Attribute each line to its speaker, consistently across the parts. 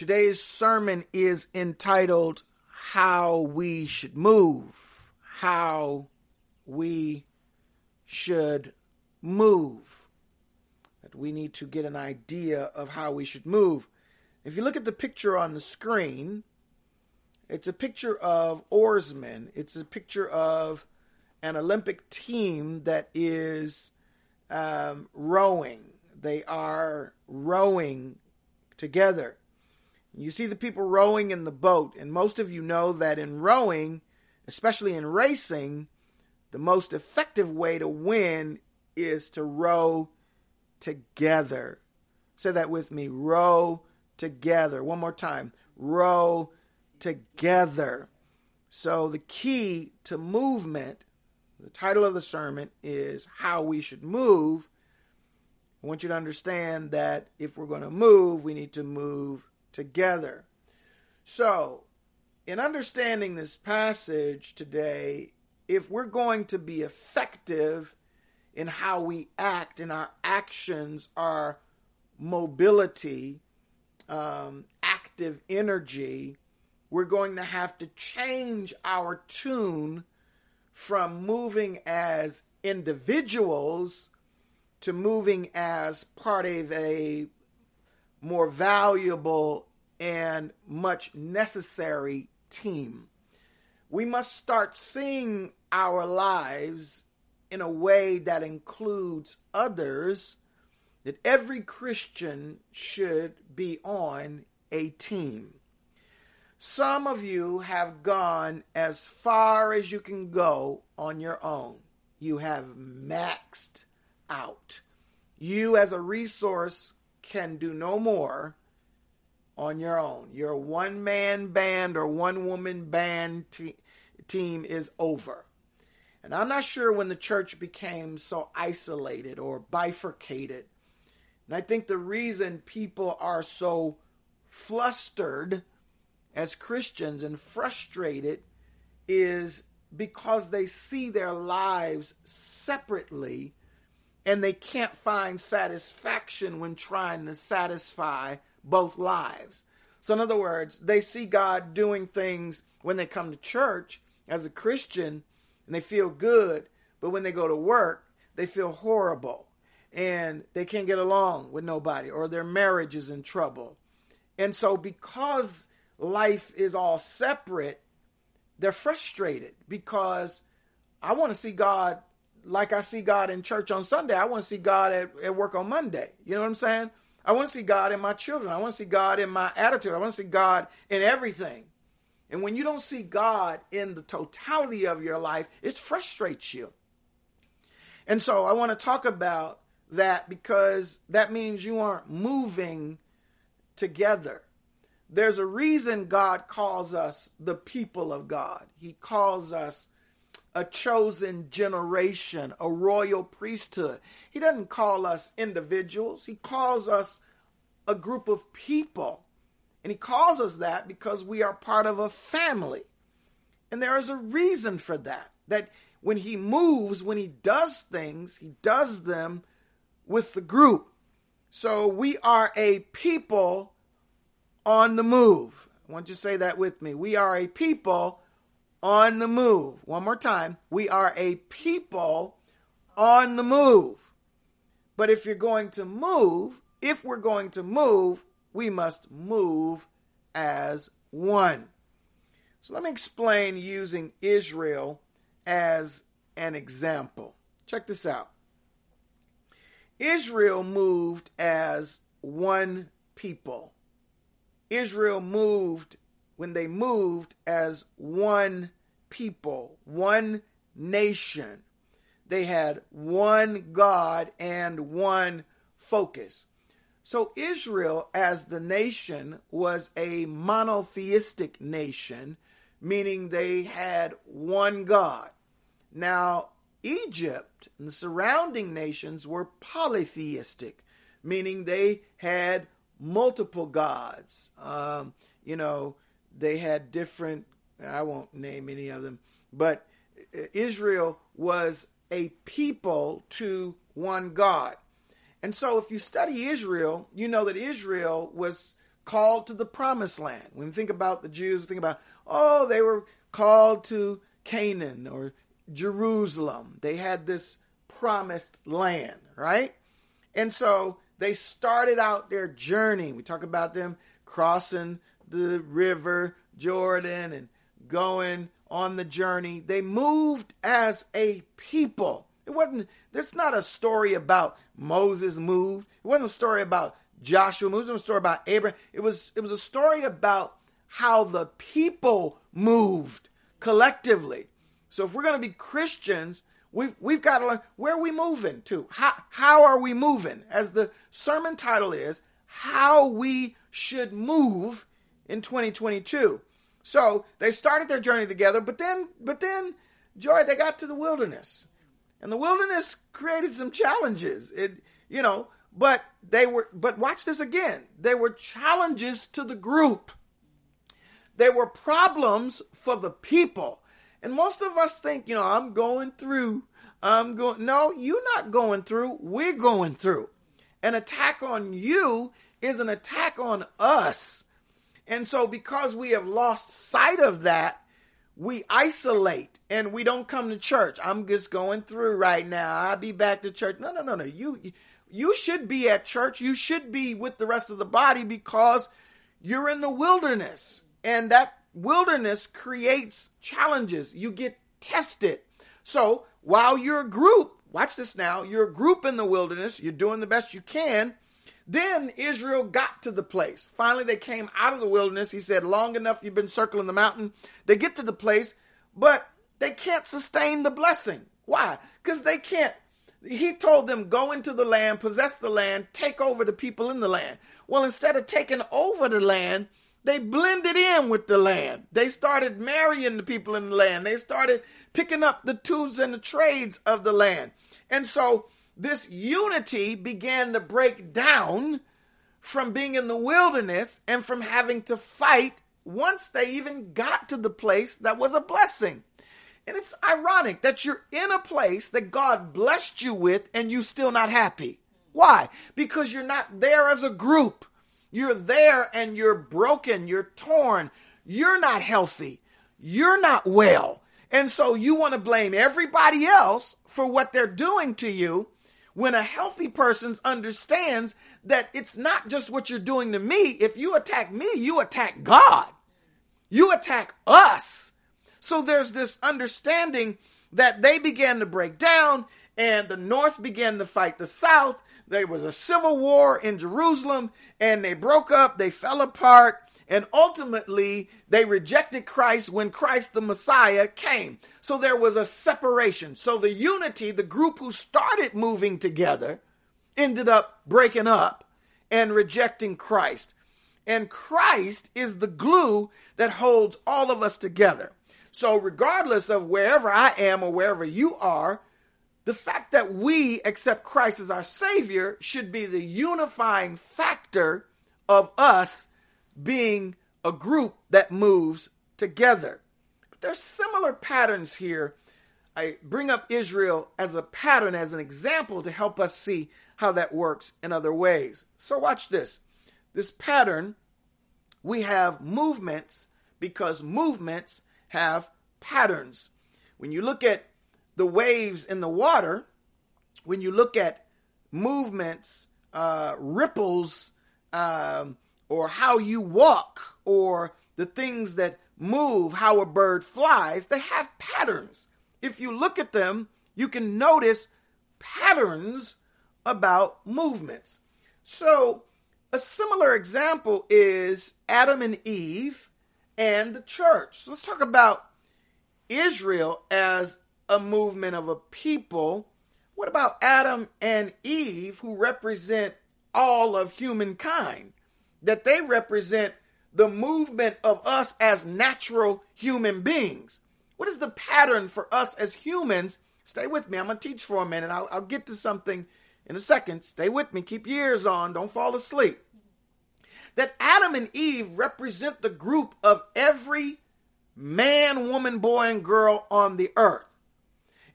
Speaker 1: Today's sermon is entitled How We Should Move. How We Should Move. That we need to get an idea of how we should move. If you look at the picture on the screen, it's a picture of oarsmen. It's a picture of an Olympic team that is um, rowing. They are rowing together. You see the people rowing in the boat, and most of you know that in rowing, especially in racing, the most effective way to win is to row together. Say that with me row together. One more time row together. So, the key to movement, the title of the sermon is How We Should Move. I want you to understand that if we're going to move, we need to move together. So, in understanding this passage today, if we're going to be effective in how we act, in our actions, our mobility, um, active energy, we're going to have to change our tune from moving as individuals to moving as part of a more valuable and much necessary team. We must start seeing our lives in a way that includes others, that every Christian should be on a team. Some of you have gone as far as you can go on your own. You have maxed out. You, as a resource, can do no more on your own. Your one man band or one woman band te- team is over. And I'm not sure when the church became so isolated or bifurcated. And I think the reason people are so flustered as Christians and frustrated is because they see their lives separately and they can't find satisfaction when trying to satisfy both lives. So, in other words, they see God doing things when they come to church as a Christian and they feel good, but when they go to work, they feel horrible and they can't get along with nobody or their marriage is in trouble. And so, because life is all separate, they're frustrated because I want to see God like I see God in church on Sunday, I want to see God at, at work on Monday. You know what I'm saying? I want to see God in my children. I want to see God in my attitude. I want to see God in everything. And when you don't see God in the totality of your life, it frustrates you. And so I want to talk about that because that means you aren't moving together. There's a reason God calls us the people of God. He calls us a chosen generation, a royal priesthood. He doesn't call us individuals, He calls us a group of people. And He calls us that because we are part of a family. And there is a reason for that. That when He moves, when He does things, He does them with the group. So we are a people on the move. I want you to say that with me. We are a people on the move. One more time. We are a people on the move. But if you're going to move, if we're going to move, we must move as one. So let me explain using Israel as an example. Check this out. Israel moved as one people. Israel moved when they moved as one people, one nation. They had one God and one focus. So, Israel, as the nation, was a monotheistic nation, meaning they had one God. Now, Egypt and the surrounding nations were polytheistic, meaning they had multiple gods. Um, you know, they had different, I won't name any of them, but Israel was a people to one God. And so if you study Israel, you know that Israel was called to the promised land. When we think about the Jews, think about, oh, they were called to Canaan or Jerusalem. They had this promised land, right? And so they started out their journey. We talk about them crossing the river Jordan and going on the journey. They moved as a people. It wasn't, it's not a story about Moses moved. It wasn't a story about Joshua moved. It was a story about Abraham. It was, it was a story about how the people moved collectively. So if we're going to be Christians, we've, we've got to learn where are we moving to? How, how are we moving? As the sermon title is, How We Should Move in 2022. So they started their journey together, but then, but then, Joy, they got to the wilderness. And the wilderness created some challenges. It, you know, but they were, but watch this again. They were challenges to the group. They were problems for the people. And most of us think, you know, I'm going through. I'm going. No, you're not going through. We're going through. An attack on you is an attack on us. And so, because we have lost sight of that, we isolate and we don't come to church. I'm just going through right now. I'll be back to church. No, no, no, no. You you should be at church. You should be with the rest of the body because you're in the wilderness. And that wilderness creates challenges. You get tested. So while you're a group, watch this now, you're a group in the wilderness, you're doing the best you can. Then Israel got to the place. Finally, they came out of the wilderness. He said, Long enough you've been circling the mountain. They get to the place, but they can't sustain the blessing. Why? Because they can't. He told them, Go into the land, possess the land, take over the people in the land. Well, instead of taking over the land, they blended in with the land. They started marrying the people in the land. They started picking up the tools and the trades of the land. And so this unity began to break down from being in the wilderness and from having to fight once they even got to the place that was a blessing. And it's ironic that you're in a place that God blessed you with and you still not happy. Why? Because you're not there as a group. You're there and you're broken, you're torn, you're not healthy, you're not well. And so you want to blame everybody else for what they're doing to you when a healthy person understands that it's not just what you're doing to me. If you attack me, you attack God. You attack us. So there's this understanding that they began to break down and the North began to fight the South there was a civil war in Jerusalem and they broke up, they fell apart, and ultimately they rejected Christ when Christ the Messiah came. So there was a separation. So the unity, the group who started moving together, ended up breaking up and rejecting Christ. And Christ is the glue that holds all of us together. So, regardless of wherever I am or wherever you are, the fact that we accept Christ as our Savior should be the unifying factor of us being a group that moves together. But there's similar patterns here. I bring up Israel as a pattern, as an example to help us see how that works in other ways. So, watch this. This pattern, we have movements because movements have patterns. When you look at the waves in the water, when you look at movements, uh, ripples, um, or how you walk, or the things that move, how a bird flies, they have patterns. If you look at them, you can notice patterns about movements. So, a similar example is Adam and Eve and the church. So let's talk about Israel as a movement of a people. What about Adam and Eve, who represent all of humankind? That they represent the movement of us as natural human beings. What is the pattern for us as humans? Stay with me. I'm going to teach for a minute. I'll, I'll get to something in a second. Stay with me. Keep your ears on. Don't fall asleep. That Adam and Eve represent the group of every man, woman, boy, and girl on the earth.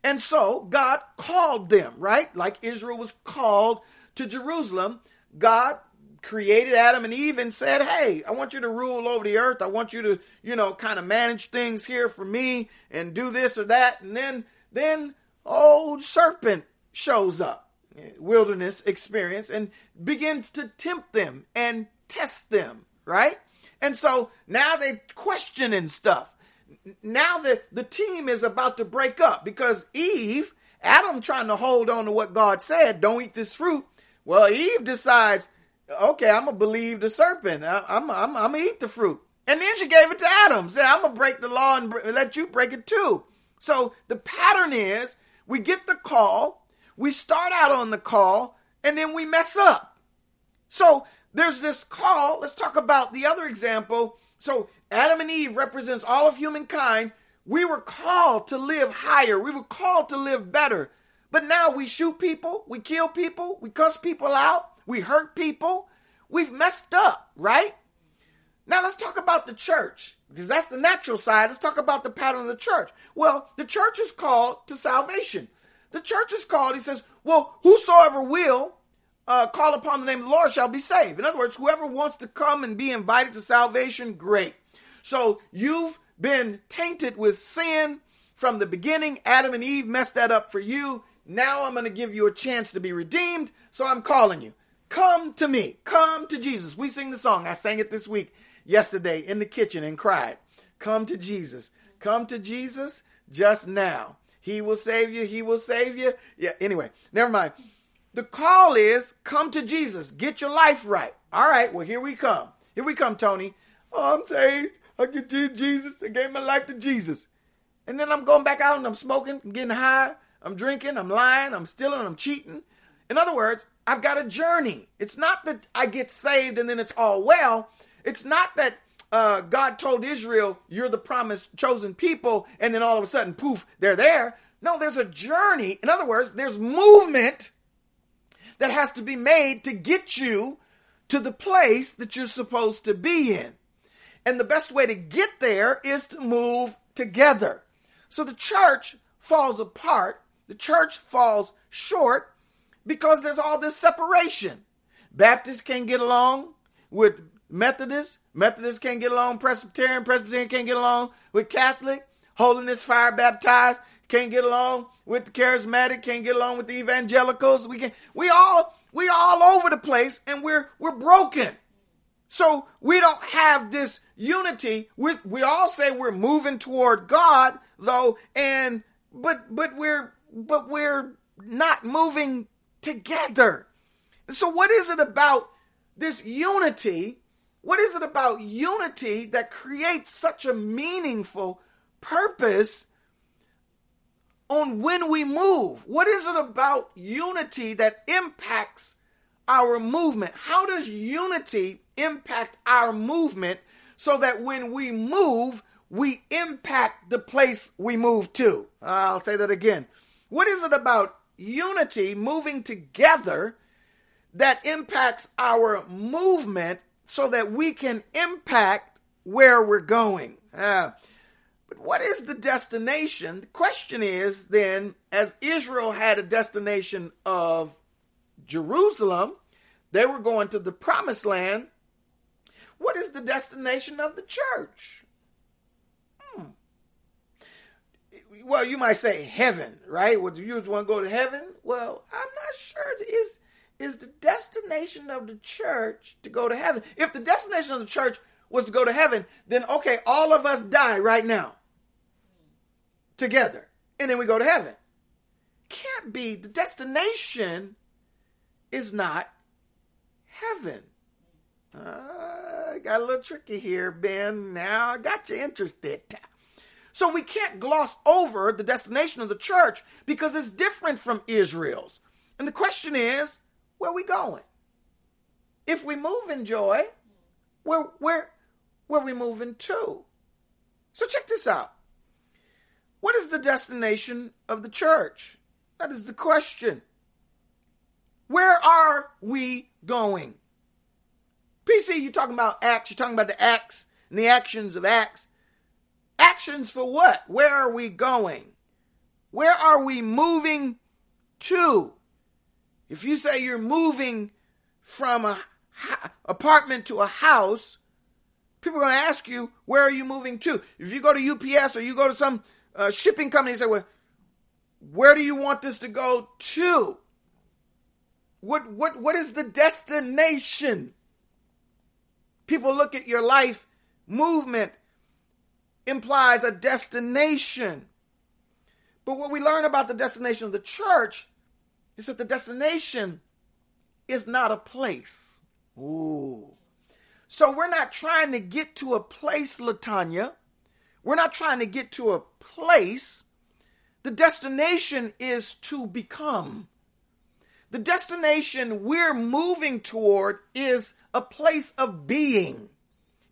Speaker 1: And so God called them, right? Like Israel was called to Jerusalem. God created Adam and Eve and said, Hey, I want you to rule over the earth. I want you to, you know, kind of manage things here for me and do this or that. And then, then old serpent shows up, wilderness experience, and begins to tempt them and test them, right? And so now they're questioning stuff. Now the, the team is about to break up because Eve, Adam trying to hold on to what God said, don't eat this fruit. Well, Eve decides, okay, I'm gonna believe the serpent. I, am I'm, I'm, gonna eat the fruit. And then she gave it to Adam. Said, I'm gonna break the law and let you break it too. So the pattern is we get the call, we start out on the call, and then we mess up. So there's this call. Let's talk about the other example. So Adam and Eve represents all of humankind. We were called to live higher. We were called to live better. But now we shoot people, we kill people, we cuss people out, we hurt people. We've messed up, right? Now let's talk about the church. Because that's the natural side. Let's talk about the pattern of the church. Well, the church is called to salvation. The church is called, he says, well, whosoever will uh, call upon the name of the Lord shall be saved. In other words, whoever wants to come and be invited to salvation, great. So you've been tainted with sin from the beginning. Adam and Eve messed that up for you. Now I'm going to give you a chance to be redeemed. So I'm calling you. Come to me. Come to Jesus. We sing the song. I sang it this week, yesterday, in the kitchen and cried. Come to Jesus. Come to Jesus just now. He will save you. He will save you. Yeah, anyway, never mind. The call is come to Jesus. Get your life right. All right, well, here we come. Here we come, Tony. Oh, I'm saved. I get Jesus. I gave my life to Jesus. And then I'm going back out and I'm smoking, I'm getting high, I'm drinking, I'm lying, I'm stealing, I'm cheating. In other words, I've got a journey. It's not that I get saved and then it's all well. It's not that uh, God told Israel, you're the promised chosen people, and then all of a sudden, poof, they're there. No, there's a journey. In other words, there's movement that has to be made to get you to the place that you're supposed to be in. And the best way to get there is to move together. So the church falls apart, the church falls short because there's all this separation. Baptists can't get along with Methodists, Methodists can't get along, Presbyterian, Presbyterian can't get along with Catholic, Holiness Fire Baptized can't get along with the charismatic, can't get along with the evangelicals. We can we all we all over the place and we're we're broken. So we don't have this unity. We we all say we're moving toward God though and but but we're but we're not moving together. So what is it about this unity? What is it about unity that creates such a meaningful purpose on when we move? What is it about unity that impacts our movement? How does unity impact our movement so that when we move, we impact the place we move to? I'll say that again. What is it about unity moving together that impacts our movement so that we can impact where we're going? Uh, but what is the destination? The question is then, as Israel had a destination of Jerusalem, they were going to the promised land. What is the destination of the church? Well, you might say heaven, right? Well, do you want to go to heaven? Well, I'm not sure. Is is the destination of the church to go to heaven? If the destination of the church was to go to heaven, then okay, all of us die right now together, and then we go to heaven. Can't be. The destination is not heaven. Uh, got a little tricky here, Ben. Now I got you interested. So we can't gloss over the destination of the church because it's different from Israel's. And the question is, where are we going? If we move in joy, where where where we moving to? So check this out. What is the destination of the church? That is the question. Where are we going? PC, you're talking about acts, you're talking about the acts and the actions of acts. Actions for what? Where are we going? Where are we moving to? If you say you're moving from a ha- apartment to a house, people are going to ask you, where are you moving to? If you go to UPS or you go to some uh, shipping company and say, well, where do you want this to go to? What, what, what is the destination? People look at your life movement implies a destination. But what we learn about the destination of the church is that the destination is not a place. Ooh. So we're not trying to get to a place, Latanya. We're not trying to get to a place. The destination is to become. The destination we're moving toward is a place of being.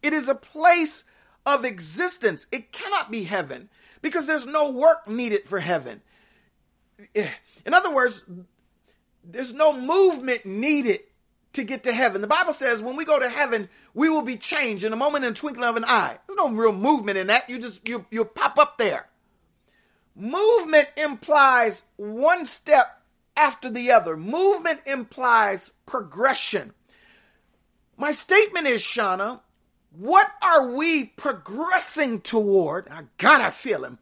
Speaker 1: It is a place of existence. It cannot be heaven because there's no work needed for heaven. Eh, in other words, there's no movement needed to get to heaven. The Bible says when we go to heaven, we will be changed in a moment in a twinkling of an eye. There's no real movement in that. You just you you pop up there. Movement implies one step after the other. Movement implies progression. My statement is, Shauna, what are we progressing toward? I gotta feel him.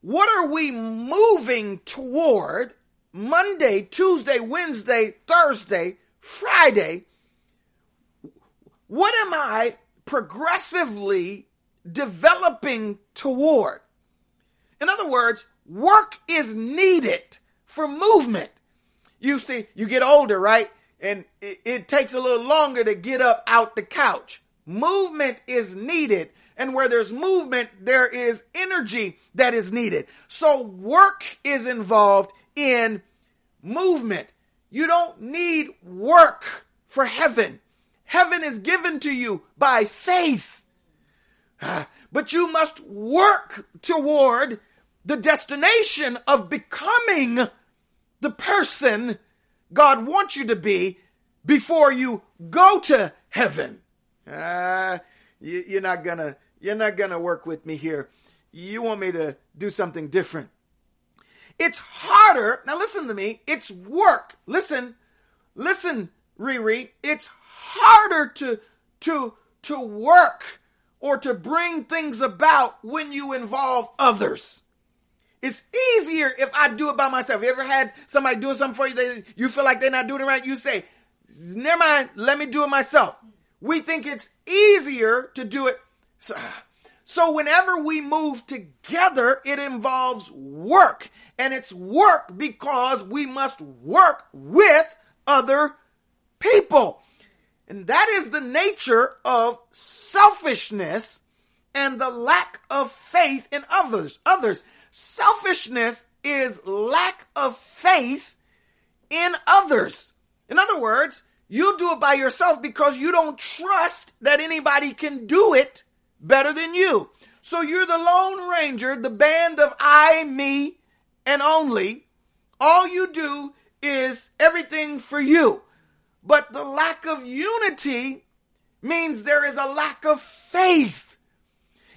Speaker 1: What are we moving toward Monday, Tuesday, Wednesday, Thursday, Friday? What am I progressively developing toward? In other words, work is needed for movement. You see, you get older, right? And it, it takes a little longer to get up out the couch. Movement is needed. And where there's movement, there is energy that is needed. So work is involved in movement. You don't need work for heaven. Heaven is given to you by faith. Ah, but you must work toward the destination of becoming the person God wants you to be before you go to heaven. Ah, you, you're not gonna you're not gonna work with me here. You want me to do something different. It's harder. Now listen to me. It's work. Listen, listen, Riri. It's harder to to to work or to bring things about when you involve others. It's easier if I do it by myself. You ever had somebody doing something for you that you feel like they're not doing it right? You say, never mind, let me do it myself. We think it's easier to do it. So, so whenever we move together, it involves work. And it's work because we must work with other people. And that is the nature of selfishness and the lack of faith in others. Others. Selfishness is lack of faith in others. In other words, you do it by yourself because you don't trust that anybody can do it better than you. So you're the Lone Ranger, the band of I, me, and only. All you do is everything for you. But the lack of unity means there is a lack of faith.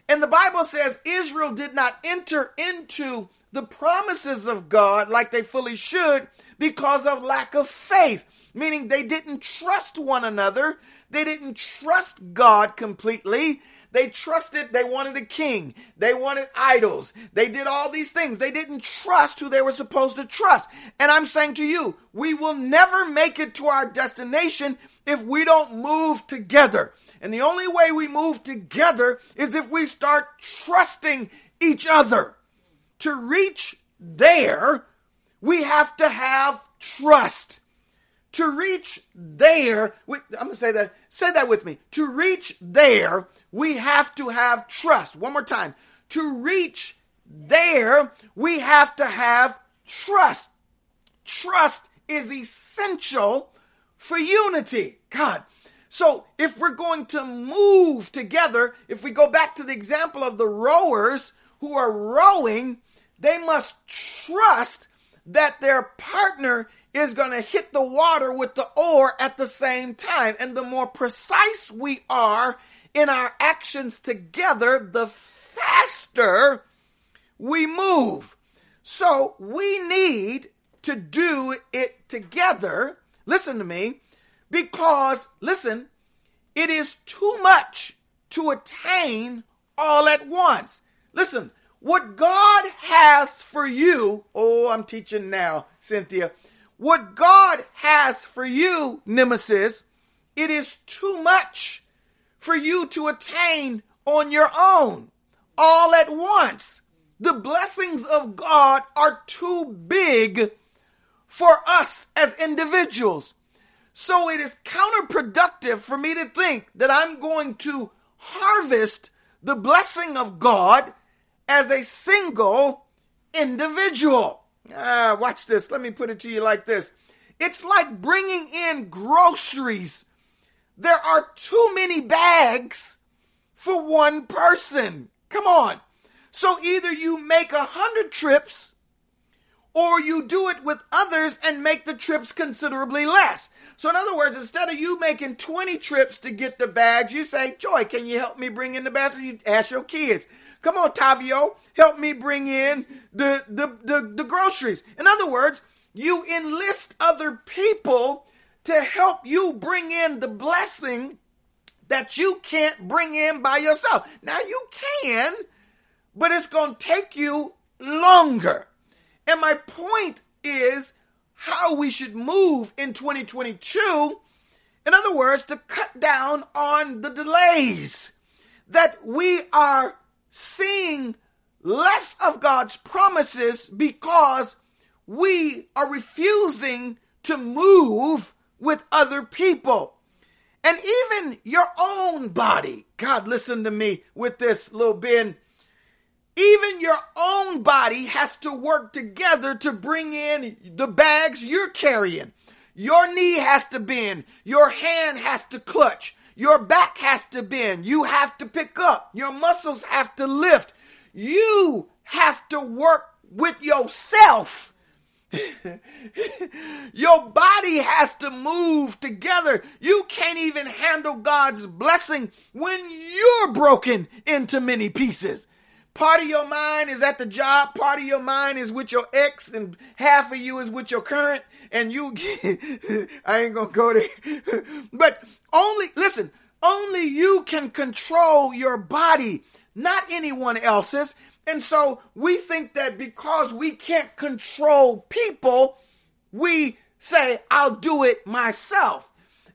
Speaker 1: And the Bible says Israel did not enter into the promises of God like they fully should because of lack of faith, meaning they didn't trust one another. They didn't trust God completely. They trusted, they wanted a king. They wanted idols. They did all these things. They didn't trust who they were supposed to trust. And I'm saying to you, we will never make it to our destination if we don't move together. And the only way we move together is if we start trusting each other. To reach there, we have to have trust. To reach there, I'm going to say that, say that with me. To reach there, we have to have trust. One more time. To reach there, we have to have trust. Trust is essential for unity. God, so if we're going to move together, if we go back to the example of the rowers who are rowing, they must trust that their partner is going to hit the water with the oar at the same time. And the more precise we are in our actions together, the faster we move. So we need to do it together. Listen to me Because, listen, it is too much to attain all at once. Listen, what God has for you, oh, I'm teaching now, Cynthia. What God has for you, Nemesis, it is too much for you to attain on your own, all at once. The blessings of God are too big for us as individuals. So it is counterproductive for me to think that I'm going to harvest the blessing of God as a single individual. Ah, watch this. Let me put it to you like this. It's like bringing in groceries. There are too many bags for one person. Come on. So either you make a hundred trips or you do it with others and make the trips considerably less. So, in other words, instead of you making 20 trips to get the bags, you say, Joy, can you help me bring in the bags? you ask your kids, Come on, Tavio, help me bring in the, the, the, the groceries. In other words, you enlist other people to help you bring in the blessing that you can't bring in by yourself. Now, you can, but it's going to take you longer. And my point is how we should move in 2022. In other words, to cut down on the delays that we are seeing less of God's promises because we are refusing to move with other people. And even your own body. God, listen to me with this little Ben even your own body has to work together to bring in the bags you're carrying. Your knee has to bend. Your hand has to clutch. Your back has to bend. You have to pick up. Your muscles have to lift. You have to work with yourself. Your body has to move together. You can't even handle God's blessing when you're broken into many pieces. Part of your mind is at the job, part of your mind is with your ex, and half of you is with your current, and you I ain't gonna go there. but only listen, only you can control your body, not anyone else's. And so we think that because we can't control people, we say, I'll do it myself.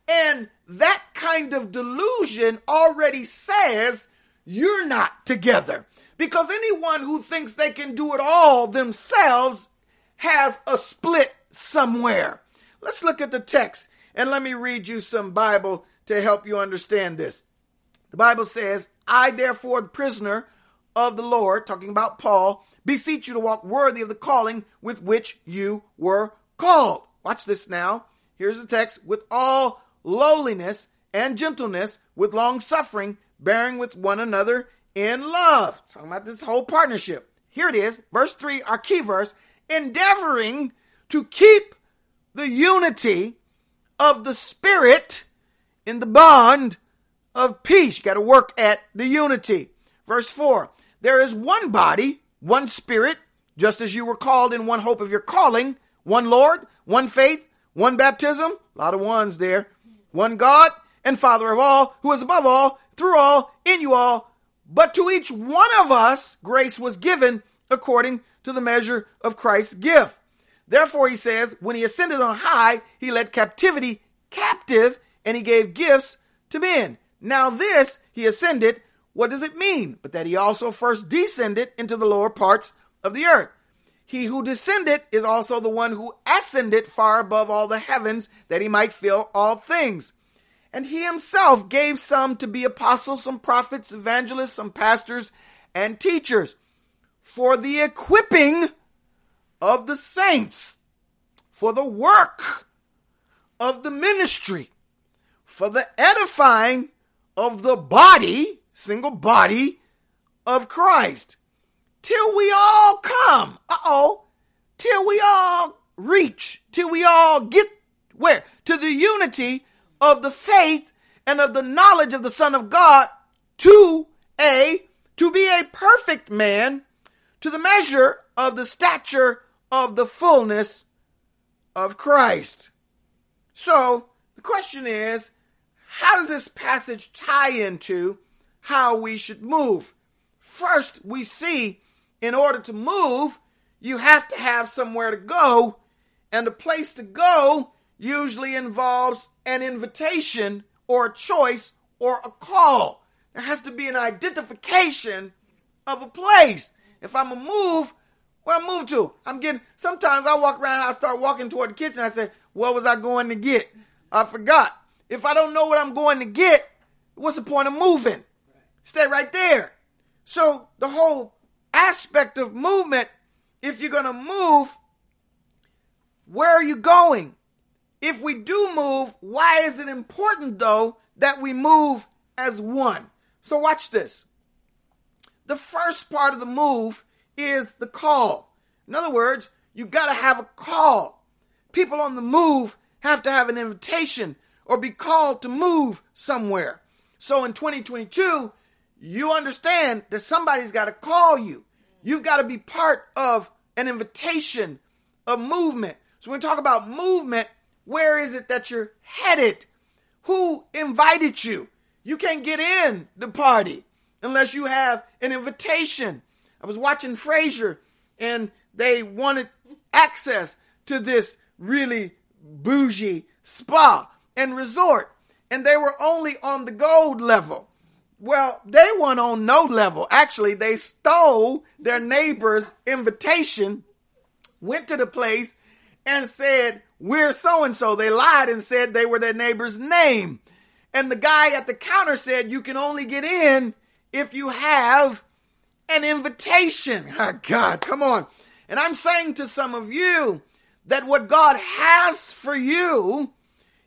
Speaker 1: And that kind of delusion already says you're not together. Because anyone who thinks they can do it all themselves has a split somewhere. Let's look at the text and let me read you some Bible to help you understand this. The Bible says, I therefore, the prisoner of the Lord, talking about Paul, beseech you to walk worthy of the calling with which you were called. Watch this now. Here's the text with all lowliness and gentleness, with long suffering, bearing with one another in love. Talking about this whole partnership. Here it is, verse 3, our key verse, endeavoring to keep the unity of the Spirit in the bond of peace. You got to work at the unity. Verse 4, there is one body, one Spirit, just as you were called in one hope of your calling, one Lord, one faith, one baptism, a lot of ones there, one God and Father of all, who is above all, through all, in you all, but to each one of us, grace was given according to the measure of Christ's gift. Therefore, he says, when he ascended on high, he led captivity captive and he gave gifts to men. Now, this he ascended, what does it mean? But that he also first descended into the lower parts of the earth. He who descended is also the one who ascended far above all the heavens that he might fill all things. And he himself gave some to be apostles, some prophets, evangelists, some pastors, and teachers for the equipping of the saints, for the work of the ministry, for the edifying of the body, single body of Christ, till we all come. Uh oh. Till we all reach, till we all get where? To the unity of the faith and of the knowledge of the Son of God to a to be a perfect man to the measure of the stature of the fullness of Christ. So, The question is, how does this passage tie into how we should move? First, we see in order to move, you have to have somewhere to go, and the place to go usually involves an invitation or a choice or a call. There has to be an identification of a place. If I'm a move, where I move to? I'm getting. Sometimes I walk around. I start walking toward the kitchen. I say, "What was I going to get? I forgot." If I don't know what I'm going to get, what's the point of moving? Stay right there. So the whole aspect of movement, if you're going to move, where are you going? If we do move, why is it important though that we move as one? So watch this. The first part of the move is the call. In other words, you got to have a call. People on the move have to have an invitation or be called to move somewhere. So in 2022, you understand that somebody's got to call you. You've got to be part of an invitation, a movement. So when we talk about movement, where is it that you're headed? Who invited you? You can't get in the party unless you have an invitation. I was watching Frasier and they wanted access to this really bougie spa and resort, and they were only on the gold level. Well, they weren't on no level. Actually, they stole their neighbor's invitation, went to the place, and said, We're so and so. They lied and said they were their neighbor's name. And the guy at the counter said, You can only get in if you have an invitation. Oh, God, come on. And I'm saying to some of you that what God has for you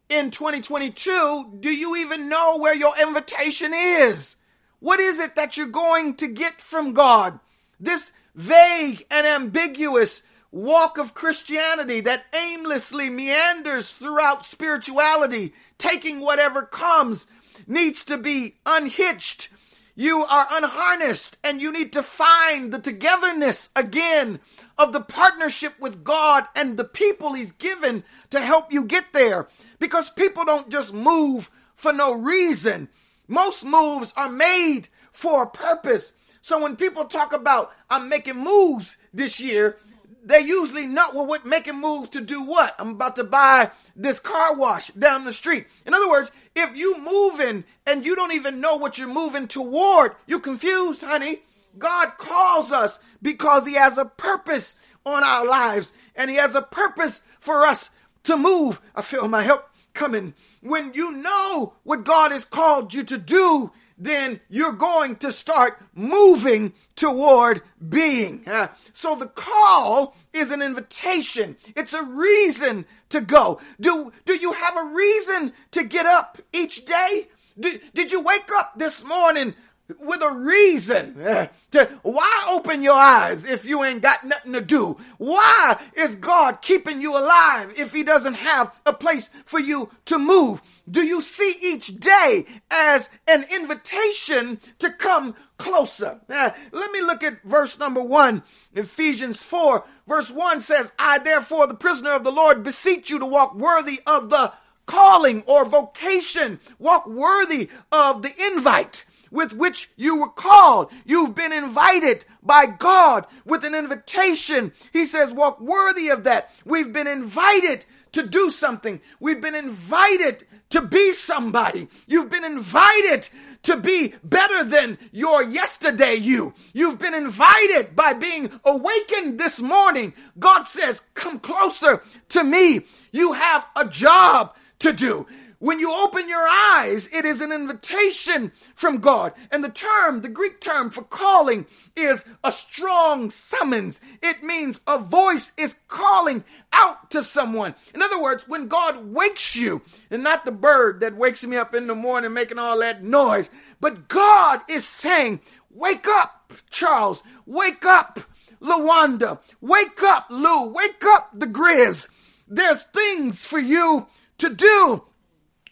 Speaker 1: in 2022, do you even know where your invitation is? What is it that you're going to get from God? This vague and ambiguous walk of Christianity that aimlessly meanders throughout spirituality, taking whatever comes, needs to be unhitched. You are unharnessed and you need to find the togetherness again of the partnership with God and the people He's given to help you get there because people don't just move for no reason. Most moves are made for a purpose. So when people talk about I'm making moves this year, they usually not well, what making moves to do what? I'm about to buy this car wash down the street. In other words, if you moving and you don't even know what you're moving toward, you're confused, honey. God calls us because he has a purpose on our lives and he has a purpose for us to move. I feel my help coming. When you know what God has called you to do, then you're going to start moving toward being. Uh, so the call is an invitation. It's a reason to go. Do, do you have a reason to get up each day? Did, did you wake up this morning with a reason. To why open your eyes if you ain't got nothing to do? Why is god keeping you alive if he doesn't have a place for you to move? Do you see each day as an invitation to come closer? Uh, let me look at verse number one. Ephesians 4 verse 1 says i therefore the prisoner of the lord beseech you to walk worthy of the calling or vocation. Walk worthy of the invite with which you were called. You've been invited by God with an invitation. He says, walk worthy of that. We've been invited to do something. We've been invited to be somebody. You've been invited to be better than your yesterday you. You've been invited by being awakened this morning. God says, come closer to me. You have a job to do. When you open your eyes, it is an invitation from God. And the term, the Greek term for calling is a strong summons. It means a voice is calling out to someone. In other words, when God wakes you, and not the bird that wakes me up in the morning making all that noise, but God is saying, Wake up, Charles. Wake up, Lawanda. Wake up, Lou. Wake up, the Grizz. There's things for you to do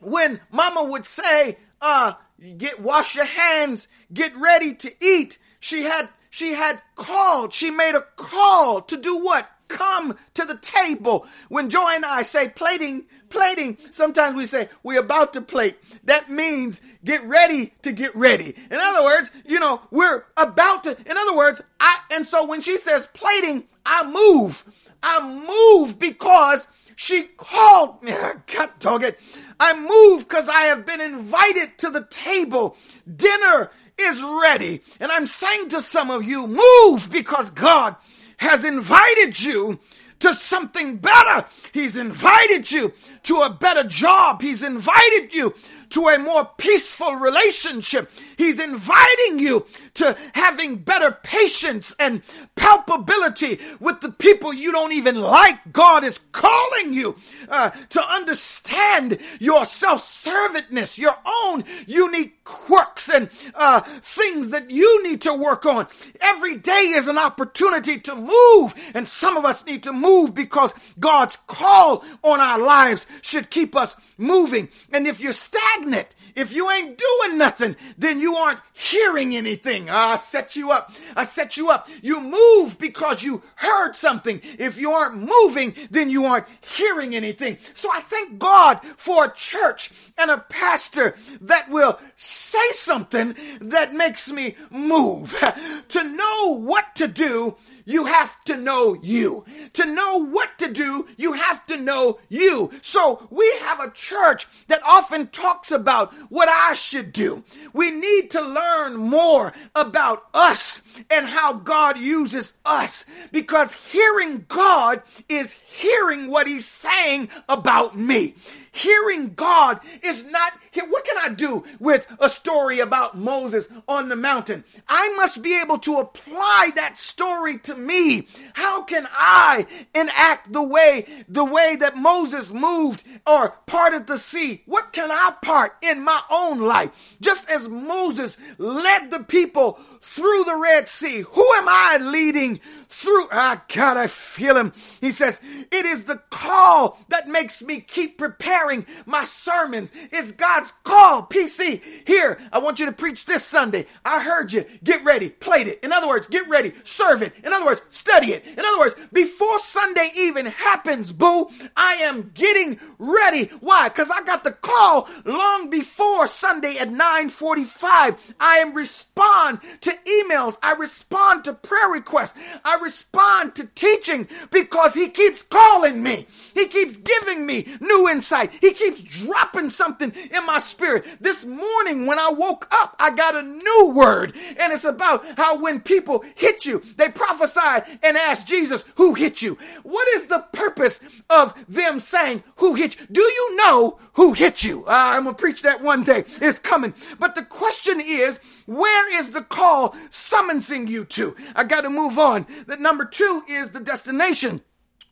Speaker 1: when mama would say, uh, get wash your hands, get ready to eat, she had she had called, she made a call to do what? Come to the table. When Joy and I say plating, plating, sometimes we say, we're about to plate. That means get ready to get ready. In other words, you know, we're about to, in other words, I, and so when she says plating, I move. I move because she called me. God dog it. I move because I have been invited to the table. Dinner is ready. And I'm saying to some of you, move because God has invited you to something better. He's invited you to a better job. He's invited you to a more peaceful relationship. He's inviting you to having better patience and palpability with the people you don't even like. God is calling you uh, to understand your self-servedness, your own unique quirks and uh, things that you need to work on. Every day is an opportunity to move, and some of us need to move because God's call on our lives should keep us moving. And if you're stagnant, if you ain't doing nothing, then you aren't hearing anything. Ah, I set you up. I set you up. You move because you heard something. If you aren't moving, then you aren't hearing anything. So I thank God for a church and a pastor that will say something that makes me move. to know what to do you have to know you. To know what to do, you have to know you. So we have a church that often talks about what I should do. We need to learn more about us and how God uses us because hearing God is hearing what he's saying about me. Hearing God is not, what can I do with a story about Moses on the mountain? I must be able to apply that story to me. How can I enact the way, the way that Moses moved or parted the sea? What can I part in my own life? Just as Moses led the people through the Red Sea, who am I leading through? Ah, God, I feel him. He says, it is the call makes me keep preparing my sermons. It's God's call. PC, here, I want you to preach this Sunday. I heard you. Get ready. Plate it. In other words, get ready. Serve it. In other words, study it. In other words, before Sunday even happens, boo, I am getting ready. Why? Because I got the call long before Sunday at 945. I am respond to emails. I respond to prayer requests. I respond to teaching because he keeps calling me. He keeps giving me new insight. He keeps dropping something in my spirit. This morning when I woke up, I got a new word and it's about how when people hit you, they prophesied and asked Jesus, who hit you? What is the purpose of them saying, who hit you? Do you know who hit you? Uh, I'm going to preach that one day. It's coming. But the question is, where is the call summoning you to? I got to move on. The number two is the destination.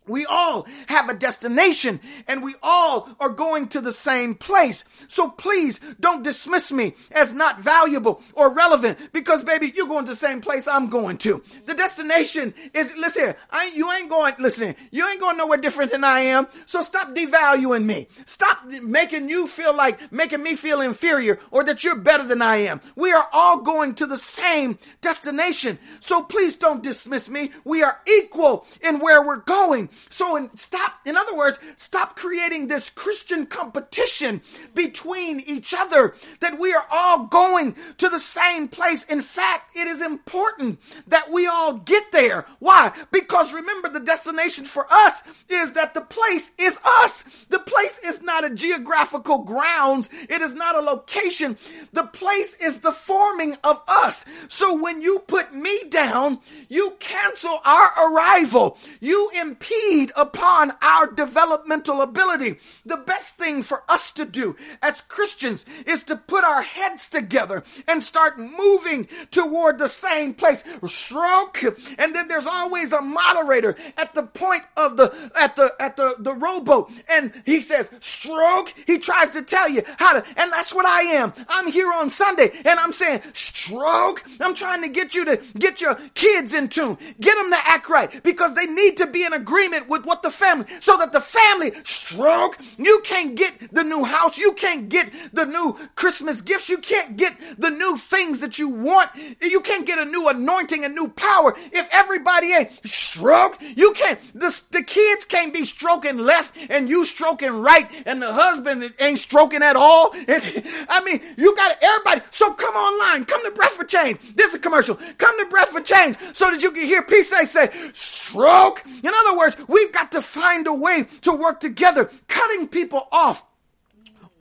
Speaker 1: We all have a destination and we all are going to the same place. So please don't dismiss me as not valuable or relevant because baby, you're going to the same place I'm going to. The destination is, listen here, I, you ain't going, listen, you ain't going nowhere different than I am. So stop devaluing me. Stop making you feel like, making me feel inferior or that you're better than I am. We are all going to the same destination. So please don't dismiss me. We are equal in where we're going. So in, stop, in other words, stop creating this Christian competition between each other that we are all going to the same place. In fact, it is important that we all get there. Why? Because remember the destination for us is that the place is us. The place is not a geographical grounds. It is not a location. The place is the forming of us. So when you put me down, you cancel our arrival. You impede upon our developmental ability. The best thing for us to do as Christians is to put our heads together and start moving toward the same place. Stroke, and then there's always a moderator at the point of the at the at the the rowboat, and he says stroke. He tries to tell you how to, and that's what I am. I'm here on Sunday, and I'm saying stroke. I'm trying to get you to get your kids in tune, get them to act right because they need to be in agreement with what the family, so that the family stroke. You can't get the new house. You can't get the new Christmas gifts. You can't get the new things that you want. You can't get a new anointing, a new power if everybody ain't stroke. You can't, the, the kids can't be stroking left and you stroking right and the husband ain't stroking at all. And, I mean, you got everybody. So come online. Come to Breath for Change. This is a commercial. Come to Breath for Change so that you can hear peace say, stroke. In other words, we've got to find a way to work together, cutting people off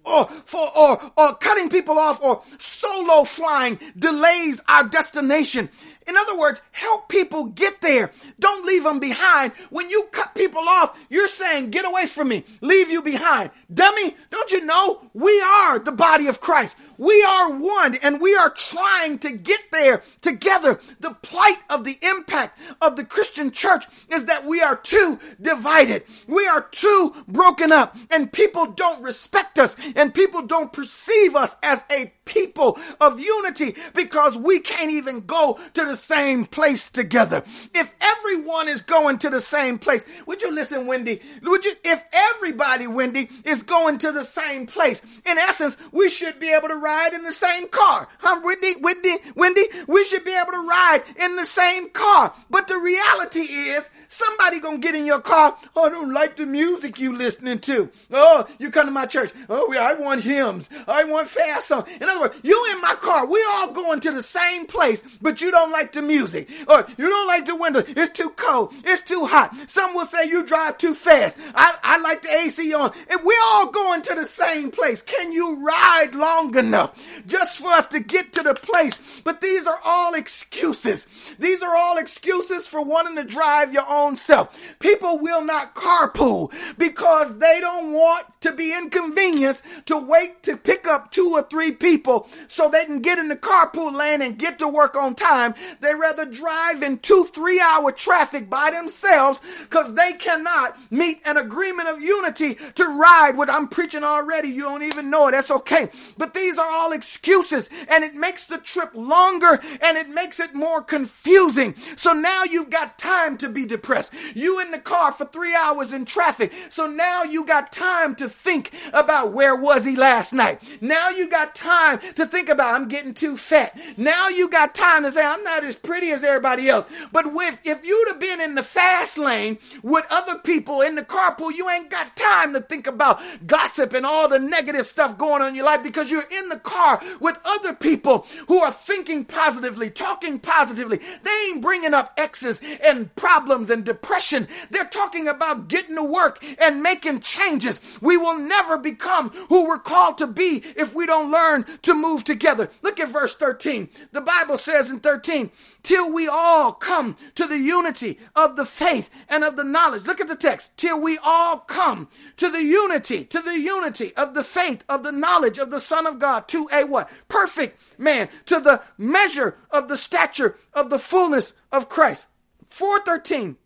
Speaker 1: or for or, or cutting people off or solo flying delays our destination. In other words, help people get there. Don't leave them behind. When you cut people off, you're saying, get away from me, leave you behind. Dummy, don't you know we are the body of Christ? We are one and we are trying to get there together. The plight of the impact of the Christian church is that we are too divided. We are too broken up and people don't respect us and people don't perceive us as a people of unity because we can't even go to the same place together. If everyone is going to the same place, would you listen, Wendy? Would you, if everybody, Wendy, is going to the same place, in essence, we should be able to ride in the same car. Huh, Wendy, Wendy, Wendy? We should be able to ride in the same car. But the reality is, somebody gonna get in your car. Oh, I don't like the music you listening to. Oh, you come to my church. Oh, I want hymns. I want fast songs. In other words, you in my car. We all going to the same place, but you don't like the music. Or you don't like the window. It's too cold. It's too hot. Some will say you drive too fast. I, I like the AC on. And we're all going to the same place. Can you ride long enough? Just for us to get to the place. But these are all excuses. These are all excuses for wanting to drive your own self. People will not carpool because they don't want to be inconvenienced to wait to pick up two or three people so they can get in the carpool lane and get to work on time. They rather drive in two, three hour traffic by themselves because they cannot meet an agreement of unity to ride what I'm preaching already. You don't even know it. That's okay. But these are all excuses and it makes the trip longer and it makes it more confusing. So now you've got time to be depressed. You in the car for three hours in traffic. So now you got time to think about where was he last night. Now you got time to think about I'm getting too fat. Now you got time to say I'm not as pretty as everybody else. But with, if you'd have been in the fast lane with other people in the carpool, you ain't got time to think about gossip and all the negative stuff going on in your life because you're in the car with other people who are thinking positively, talking positively. They ain't bringing up exes and problems and depression. They're talking about getting to work and making changes. We will never become who we're called to be if we don't learn to move together. Look at verse 13. The Bible says in 13, till we all come to the unity of the faith and of the knowledge. Look at the text. Till we all come to the unity, to the unity of the faith, of the knowledge of the Son of God, to a what? Perfect man, to the measure of the stature of the fullness of Christ. 413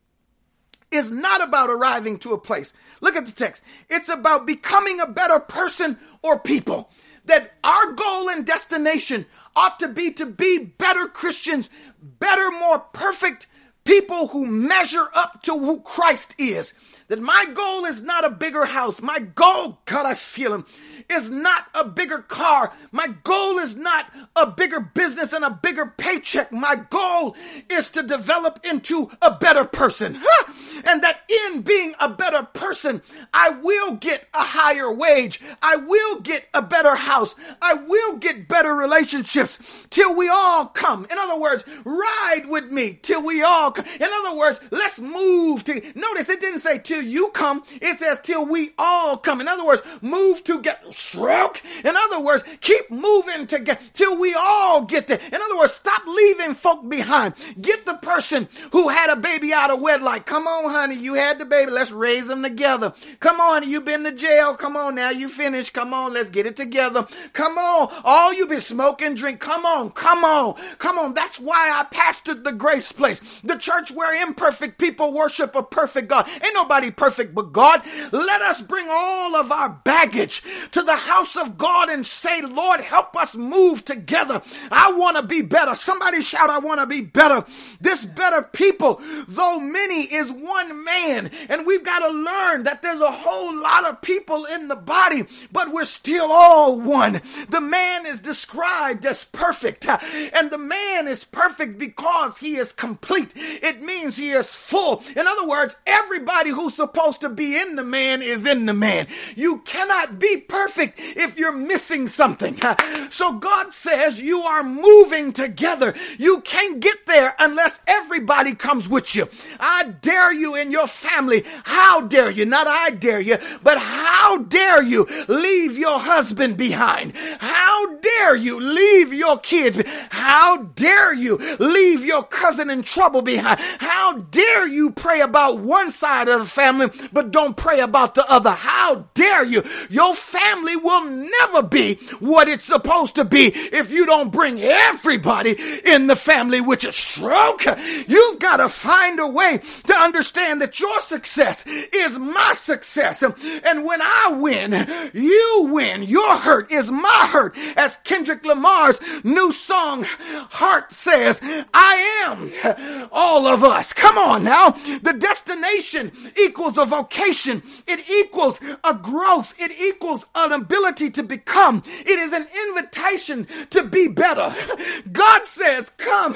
Speaker 1: is not about arriving to a place. Look at the text. It's about becoming a better person or people. That our goal and destination ought to be to be better Christians, better, more perfect people who measure up to who Christ is. That my goal is not a bigger house. My goal, God, I feel him, is not a bigger car. My goal is not a bigger business and a bigger paycheck. My goal is to develop into a better person. And that in being a better person, I will get a higher wage. I will get a better house. I will get better relationships till we all come. In other words, ride with me till we all come. In other words, let's move to, notice it didn't say till you come. It says till we all come. In other words, move to get stroke. In other words, keep moving to get till we all get there. In other words, stop leaving folk behind. Get the person who had a baby out of wedlock. Come on, honey, you had the baby. Let's raise them together. Come on, you been to jail. Come on, now you finished. Come on, let's get it together. Come on, all you been smoking, drink. Come on, come on, come on. That's why I pastored the grace place, the church where imperfect people worship a perfect God. Ain't nobody everybody perfect, but God, let us bring all of our baggage to the house of God and say, Lord, help us move together. I want to be better. Somebody shout, I want to be better. This better people, though many is one man. And we've got to learn that there's a whole lot of people in the body, but we're still all one. The man is described as perfect and the man is perfect because he is complete. It means he is full. In other words, everybody supposed to be in the man is in the man. You cannot be perfect if you're missing something. So God says you are moving together. You can't get there unless everybody comes with you. I dare you in your family. How dare you? Not I dare you, but how dare you leave your husband behind? How dare you leave your kid? How dare you leave your cousin in trouble behind? How dare you pray about one side of the family, but don't pray about the other? How dare you? Your family will never be what it's supposed to be if you don't bring everybody in the family with a Stroke. You've got to find a way to understand that your success is my success. And when I win, you win. Your hurt is my hurt. As Kendrick Lamar's new song, Heart says, I am all of us. Come on now. The destination equals a vocation. It equals a growth. It equals an ability to become. It is an invitation to be better. God says, come,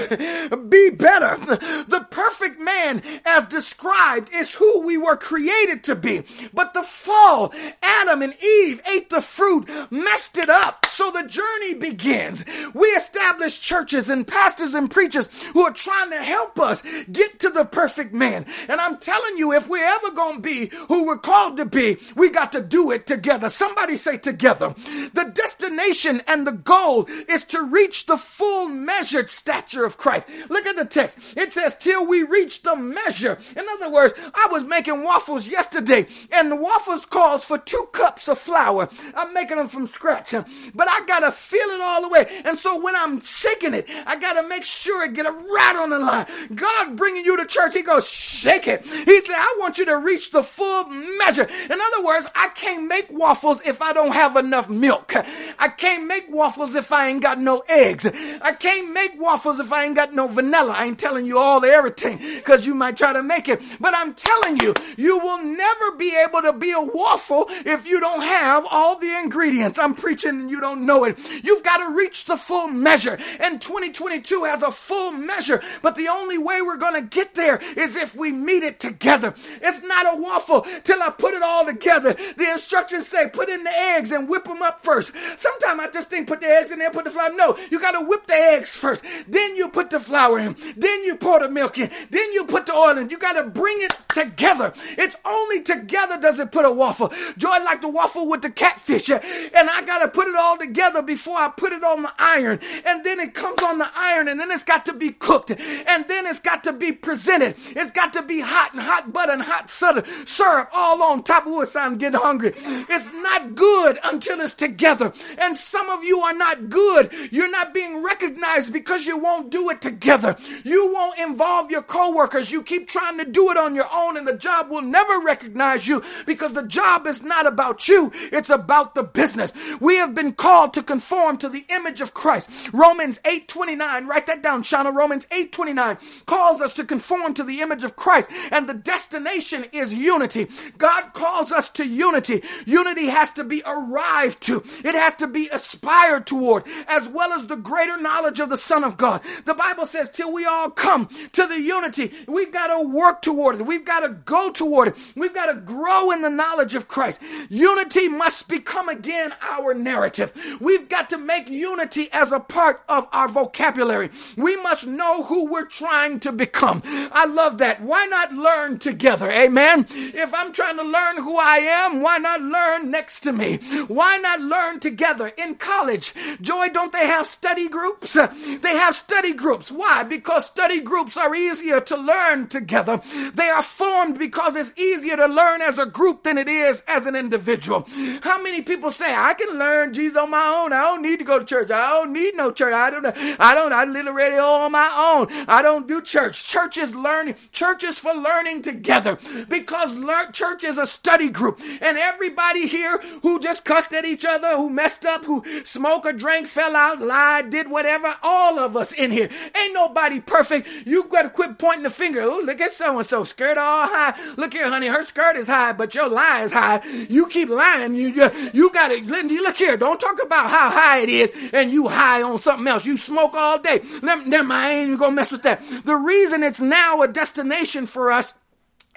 Speaker 1: be better. The perfect man as described is who we were created to be. But the fall, Adam and Eve ate the fruit, messed it up. So the journey begins. We establish churches and pastors and preachers who are trying to help us get to the perfect man. And I'm telling you, if we're ever going to be who we're called to be, we got to do it together. Somebody say together. The destination and the goal is to reach the full measured stature of Christ. Look at the text. It says, till we reach the measure. In other words, I was making waffles yesterday and the waffles calls for two cups of flour. I'm making them from scratch, but I got to feel it all the way. And so when I'm shaking it, I got to make sure it get a right on the line. God bringing you to church, he goes, shake it. He said, I want you to reach the full measure. In other words, I can't make waffles if I don't have enough milk. I can't make waffles if I ain't got no eggs. I can't make waffles if I ain't got no vanilla. I ain't telling you all everything because you might try to make it. But I'm telling you, you will never be able to be a waffle if you don't have all the ingredients. I'm preaching and you don't know it. You've got to reach the full measure. And 2022 has a full measure. But the only way we're going to get there is if we meet it together. It's not a waffle till I put it all together. The instructions say put in the eggs and whip them up first. Sometimes I just think put the eggs in there, put the flour. No, you got to whip the eggs first. Then you put the flour in. Then you pour the milk in. Then you put the oil in. You got to bring it together. It's only together does it put a waffle. Joy like the waffle with the catfish. And I got to put it all together before I put it on the iron. And then it comes on the iron and then it's got to be cooked. And then it's got to be presented. It's got to be hot and hot butter and hot syrup all on top of it. I'm getting hungry. It's not good until it's together. And some of you are not good. You're not being recognized because you won't do it together. You won't involve your coworkers. You keep trying to do it on your own and the job will never recognize you because the job is not about you. It's about the business. We have been called to conform to the image of Christ. Romans 8:29, write that down, Shauna. Romans 8:29 calls us to conform to the image of Christ and the destination is unity. God calls us to unity. Unity has to be arrived to. It has to be aspired toward as well as the greater knowledge of the Son of God. The Bible says till we all come to the unity, we've got to work toward it. We've got to go toward it. We've got to grow in the knowledge of Christ. Unity must become again our narrative. We've got to make unity as a part of our vocabulary. We must know who we're trying to become. I love that. Why not learn together? Amen. If I'm trying to learn who I am, why not learn next to me? Why not learn together in college? Joy, don't they have study groups? They have study groups. Why? Because study groups are easier to learn together. They are formed because it's easier to learn as a group than it is as an individual. How many people say, I can learn Jesus on my own. I don't need to go to church. I don't need no church. I don't, I don't, I little radio on my own. I don't do church. Church is learning. Church is for learning together because church is a study group. And everybody here who just cussed at each other, who messed up, who smoked or drank, fell out, lied, did whatever, all of us in here. Ain't nobody perfect. You gotta quit pointing the finger. Oh, look at so and so, skirt all high. Look here, honey, her skirt is high, but your lie is high. You keep lying. You you, you gotta look here. Don't talk about how high it is and you high on something else. You smoke all day. Mind, I ain't even gonna mess with that. The reason it's now a destination for us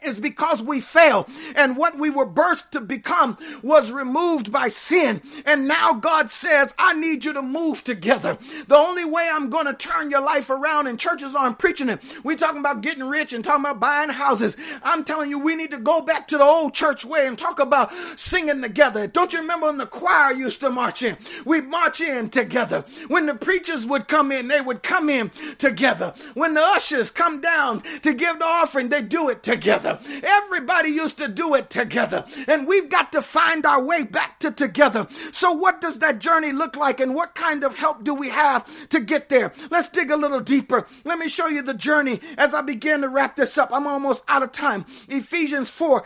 Speaker 1: is because we fail and what we were birthed to become was removed by sin. And now God says, I need you to move together. The only way I'm going to turn your life around and churches aren't preaching it. We talking about getting rich and talking about buying houses. I'm telling you, we need to go back to the old church way and talk about singing together. Don't you remember when the choir used to march in? We march in together. When the preachers would come in, they would come in together. When the ushers come down to give the offering, they do it together together. Everybody used to do it together. And we've got to find our way back to together. So, what does that journey look like? And what kind of help do we have to get there? Let's dig a little deeper. Let me show you the journey as I begin to wrap this up. I'm almost out of time. Ephesians 4.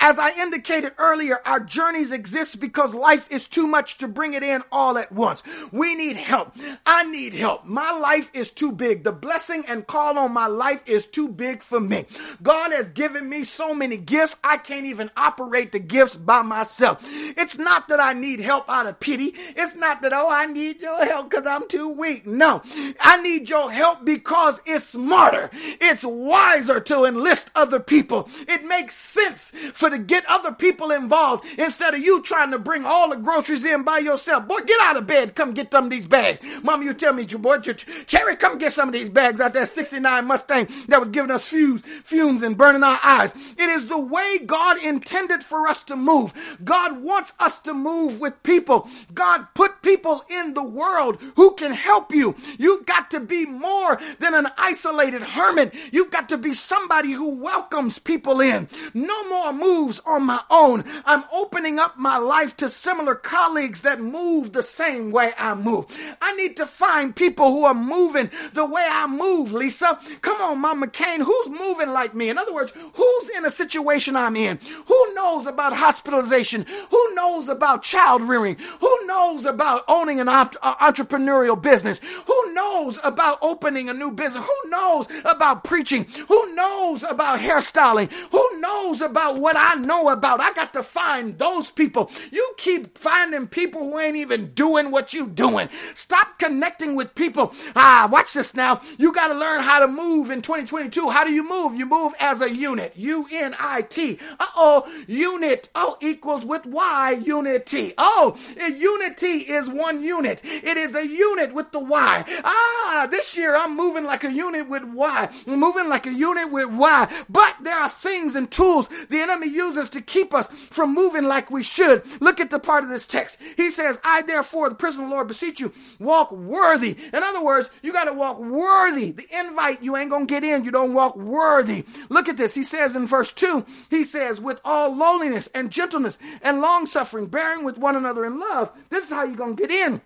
Speaker 1: As I indicated earlier, our journeys exist because life is too much to bring it in all at once. We need help. I need help. My life is too big. The blessing and call on my life is too big for me. God has given me so many gifts, I can't even operate the gifts by myself. It's not that I need help out of pity. It's not that, oh, I need your help because I'm too weak. No, I need your help because it's smarter. It's wiser to enlist other people. It makes sense for to get other people involved instead of you trying to bring all the groceries in by yourself. Boy, get out of bed. Come get of these bags. Mom, you tell me, your boy, Cherry, come get some of these bags out there. 69 Mustang that was giving us fumes, fumes and burning our eyes It is the way God intended for us to move. God wants us to move with people. God put people in the world who can help you. You've got to be more than an isolated hermit. You've got to be somebody who welcomes people in. No more moves on my own. I'm opening up my life to similar colleagues that move the same way I move. I need to find people who are moving the way I move, Lisa. Come on, Mama McCain, who's moving like me? In other words, who Who's in a situation I'm in? Who knows about hospitalization? Who knows about child rearing? Who knows about owning an op- uh, entrepreneurial business? Who knows about opening a new business? Who knows about preaching? Who knows about hairstyling? Who knows about what I know about? I got to find those people. You keep finding people who ain't even doing what you doing. Stop connecting with people. Ah, watch this now. You got to learn how to move in 2022. How do you move? You move as a unit. U N I T. Uh oh, unit. Oh, equals with Y, unity. Oh, unity is one unit. It is a unit with the Y. Ah, this year I'm moving like a unit with Y. I'm moving like a unit with Y. But there are things and tools the enemy uses to keep us from moving like we should. Look at the part of this text. He says, I therefore, the prisoner of the Lord, beseech you, walk worthy. In other words, you got to walk worthy. The invite, you ain't going to get in. You don't walk worthy. Look at this. He says, says in verse 2, he says, with all lowliness and gentleness and long suffering, bearing with one another in love. This is how you're going to get in.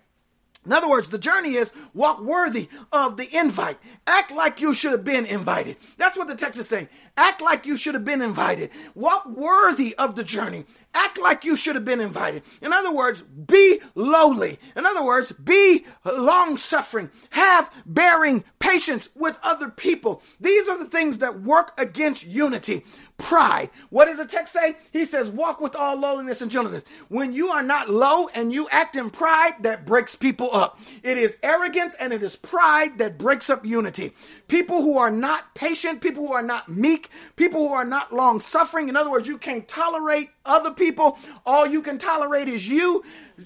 Speaker 1: In other words, the journey is walk worthy of the invite. Act like you should have been invited. That's what the text is saying. Act like you should have been invited. Walk worthy of the journey. Act like you should have been invited. In other words, be lowly. In other words, be long suffering. Have bearing patience with other people. These are the things that work against unity pride. What does the text say? He says, walk with all lowliness and gentleness. When you are not low and you act in pride, that breaks people up. It is arrogance and it is pride that breaks up unity. People who are not patient, people who are not meek, people who are not long suffering. In other words, you can't tolerate other people. All you can tolerate is you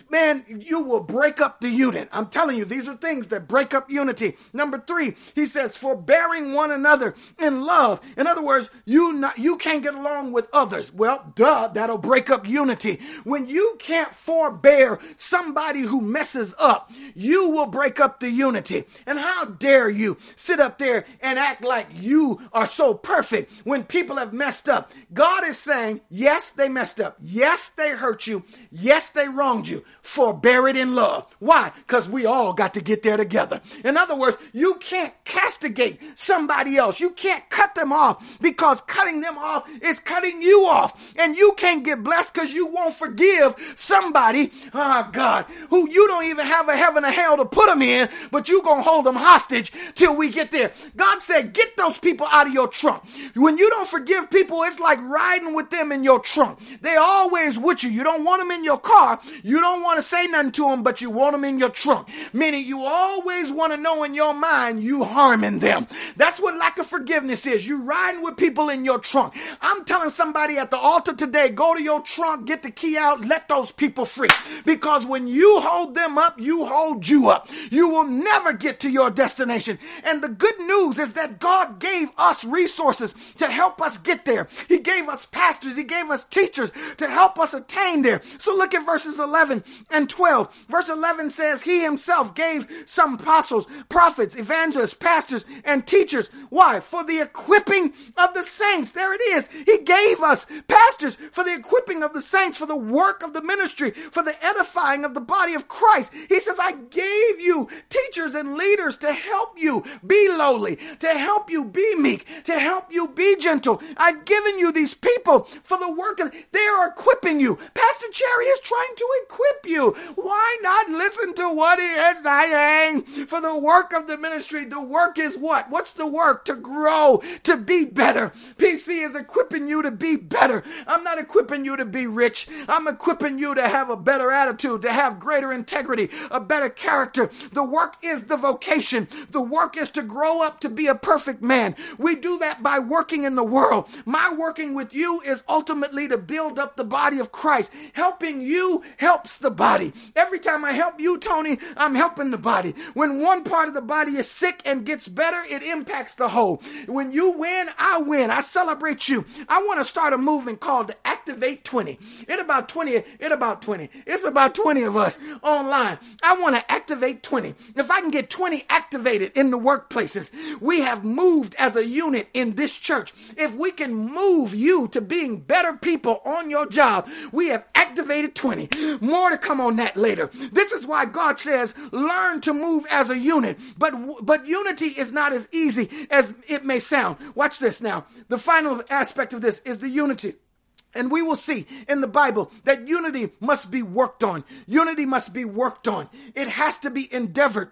Speaker 1: man, you will break up the unit. I'm telling you, these are things that break up unity. Number three, he says, forbearing one another in love. In other words, you not you can't get along with others, well, duh, that'll break up unity. When you can't forbear somebody who messes up, you will break up the unity. And how dare you sit up there and act like you are so perfect when people have messed up? God is saying, yes, they messed up. Yes, they hurt you. Yes, they wronged you. Forbear it in love. Why? Because we all got to get there together. In other words, you can't castigate somebody else. You can't cut them off because cutting them off is cutting you off. And you can't get blessed because you won't forgive somebody, oh God, who you don't even have a heaven or hell to put them in, but you're going to hold them hostage till we get there. God said, get those people out of your trunk. When you don't forgive people, it's like riding with them in your trunk. They always with you. You don't want them in your car. You don't want to say nothing to them, but you want them in your trunk. Meaning you always want to know in your mind you harming them. That's what lack of forgiveness is. You riding with people in your trunk. I'm telling somebody at the altar today, go to your trunk, get the key out, let those people free. Because when you hold them up, you hold you up. You will never get to your destination. And the good news is that God gave us resources to help us get there. He gave us pastors, He gave us teachers to help us attain there. So look at verses 11 and 12. Verse 11 says, He Himself gave some apostles, prophets, evangelists, pastors, and teachers. Why? For the equipping of the saints. There it is. He gave us pastors for the equipping of the saints, for the work of the ministry, for the edifying of the body of Christ. He says, I gave you teachers and leaders to help you be lowly, to help you be meek, to help you be gentle. I've given you these people for the work of, they are equipping you. Pastor Cherry is trying to equip you. Why not listen to what he is saying for the work of the ministry? The work is what? What's the work? To grow, to be better. PC is equipping you to be better. I'm not equipping you to be rich. I'm equipping you to have a better attitude, to have greater integrity, a better character. The work is the vocation. The work is to grow up to be a perfect man. We do that by working in the world. My working with you is ultimately to build up the body of Christ. Helping you helps the body. Every time I help you, Tony, I'm helping the body. When one part of the body is sick and gets better, it impacts the whole. When you win, I win. I celebrate you. I want to start a movement called Activate 20. It about 20, it about 20. It's about 20 of us online. I want to activate 20. If I can get 20 activated in the workplaces, we have moved as a unit in this church. If we can move you to being better people on your job, we have activated 20. More to come on that later. This is why God says, learn to move as a unit. But, but unity is not as easy as it may sound. Watch this now. The final aspect of this is the unity. And we will see in the Bible that unity must be worked on. Unity must be worked on. It has to be endeavored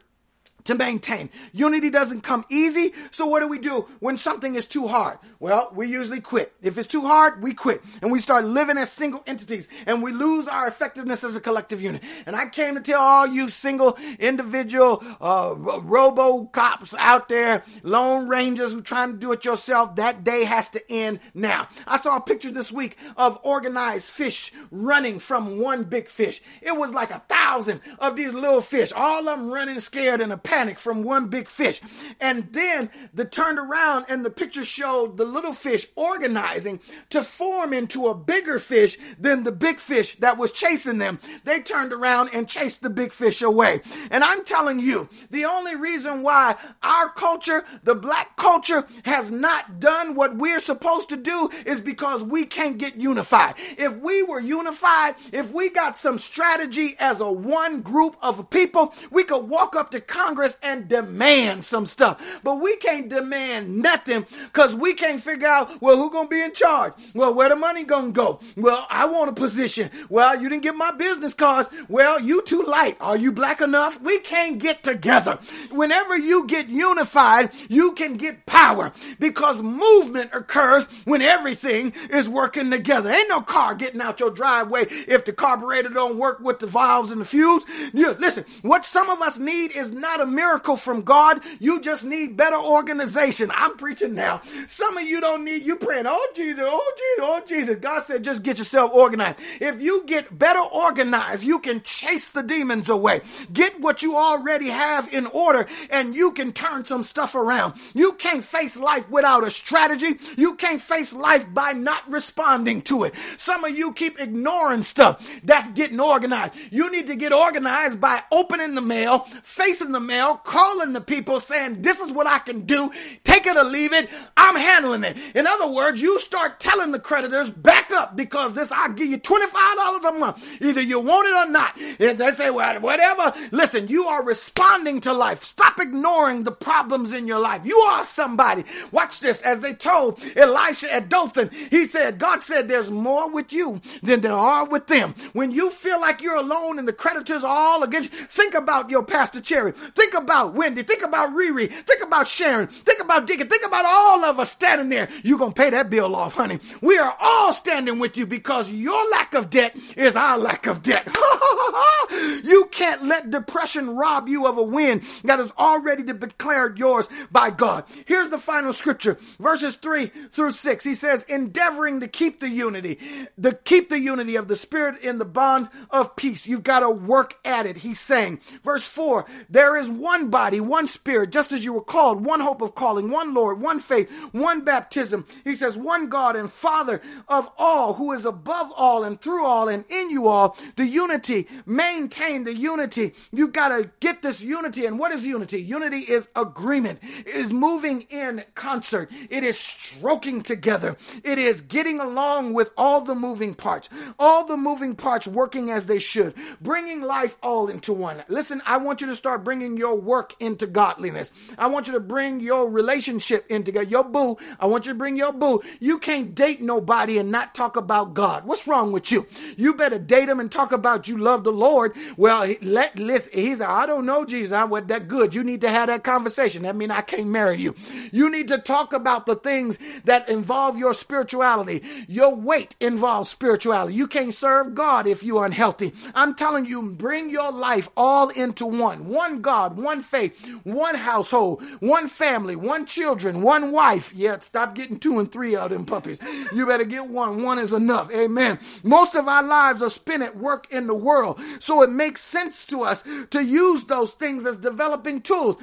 Speaker 1: to maintain. Unity doesn't come easy. So what do we do when something is too hard? Well, we usually quit. If it's too hard, we quit and we start living as single entities and we lose our effectiveness as a collective unit. And I came to tell all you single individual, uh, robo cops out there, lone rangers who trying to do it yourself, that day has to end now. I saw a picture this week of organized fish running from one big fish. It was like a thousand of these little fish, all of them running scared in a panic from one big fish. And then the turned around and the picture showed the little fish organizing to form into a bigger fish than the big fish that was chasing them. They turned around and chased the big fish away. And I'm telling you, the only reason why our culture, the black culture, has not done what we're supposed to do is because we can't get unified. If we were unified, if we got some strategy as a one group of people, we could walk up to Congress And demand some stuff. But we can't demand nothing because we can't figure out, well, who's gonna be in charge? Well, where the money gonna go? Well, I want a position. Well, you didn't get my business cards. Well, you too light. Are you black enough? We can't get together. Whenever you get unified, you can get power because movement occurs when everything is working together. Ain't no car getting out your driveway if the carburetor don't work with the valves and the fuse. You, listen, what some of us need is not a miracle from God. You just need better organization. I'm preaching now. Some of you don't need, you praying, oh Jesus, oh Jesus, oh Jesus. God said, just get yourself organized. If you get better organized, you can chase the demons away. Get what you already have in order and you can turn some stuff around. You can't face life without a strategy. You can't face life by not responding to it. Some of you keep ignoring stuff. That's getting organized. You need to get organized by opening the mail, facing the mail, calling the people saying, this is what I can do. Take it or leave it. I'm handling it. In other words, you start telling the creditors, back up because this, I'll give you $25 a month. Either you want it or not. And they say, well, whatever. Listen, you are responding to life. Stop ignoring the problems in your life. You are somebody. Watch this. As they told Elisha at Dothan, he said, God said, there's more with you than there are with them. When you feel like you're alone and the creditors are all against you, think about your Pastor Cherry. Think about Wendy. Think about Riri. Think about Sharon. Think about Deacon. Think about all of us standing there. You're going to pay that bill off, honey. We are all standing with you because your lack of debt is our lack of debt. you can't let depression rob you of a win that is already declared yours by God. Here's the final scripture, verses 3 through 6. He says, endeavoring to keep the unity, to keep the unity of the spirit in the bond of peace. You've got to work at it. He's saying, verse 4, there is one body, one spirit, just as you were called, one hope of calling, one Lord, one faith, one baptism. He says, one God and Father of all, who is above all and through all and in you all, the unity, maintain the unity. You got to get this unity. And what is unity? Unity is agreement. It is moving in concert. It is stroking together. It is getting along with all the moving parts, all the moving parts working as they should, bringing life all into one. Listen, I want you to start bringing your work into godliness. I want you to bring your relationship into God. Your boo, I want you to bring your boo. You can't date nobody and not talk about God. What's wrong with you? You better date him and talk about you love the Lord. Well, let listen. He's I don't know Jesus. I wasn't that good. You need to have that conversation. That means I can't marry you. You need to talk about the things that involve your spirituality. Your weight involves spirituality. You can't serve God if you're unhealthy. I'm telling you, bring your life all into one. One God, one faith, one household, one family, one children, one wife. Yeah, stop getting two and three of them puppies. You better get one. One is enough. Amen. Most of our lives are spent at work in the world. So it makes sense to us to use those things as developing tools.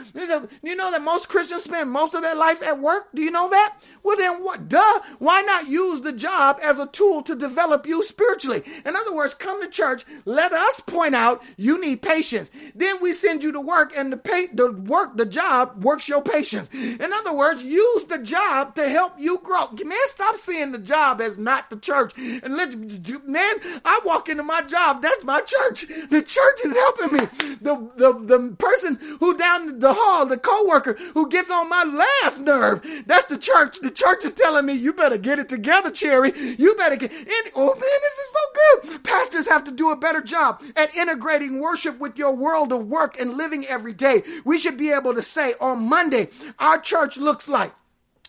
Speaker 1: You know that most Christians spend most of their life at work? Do you know that? Well, then what? Duh. Why not use the job as a tool to develop you spiritually? In other words, come to church. Let us point out you need patience. Then we send you to work and the pay, the work, the job works your patience. In other words, use the job to help you grow. Man, stop seeing the job as not the church. And let man, I walk into my job. That's my church. The church is helping me. The, the, the person who down the hall, the coworker who gets on my last nerve, that's the church. The church is telling me, you better get it together, Cherry. You better get, in. oh man, this is so good. Pastors have to do a better job at integrating worship with your world of work and living every day. We should be able to say on Monday, our church looks like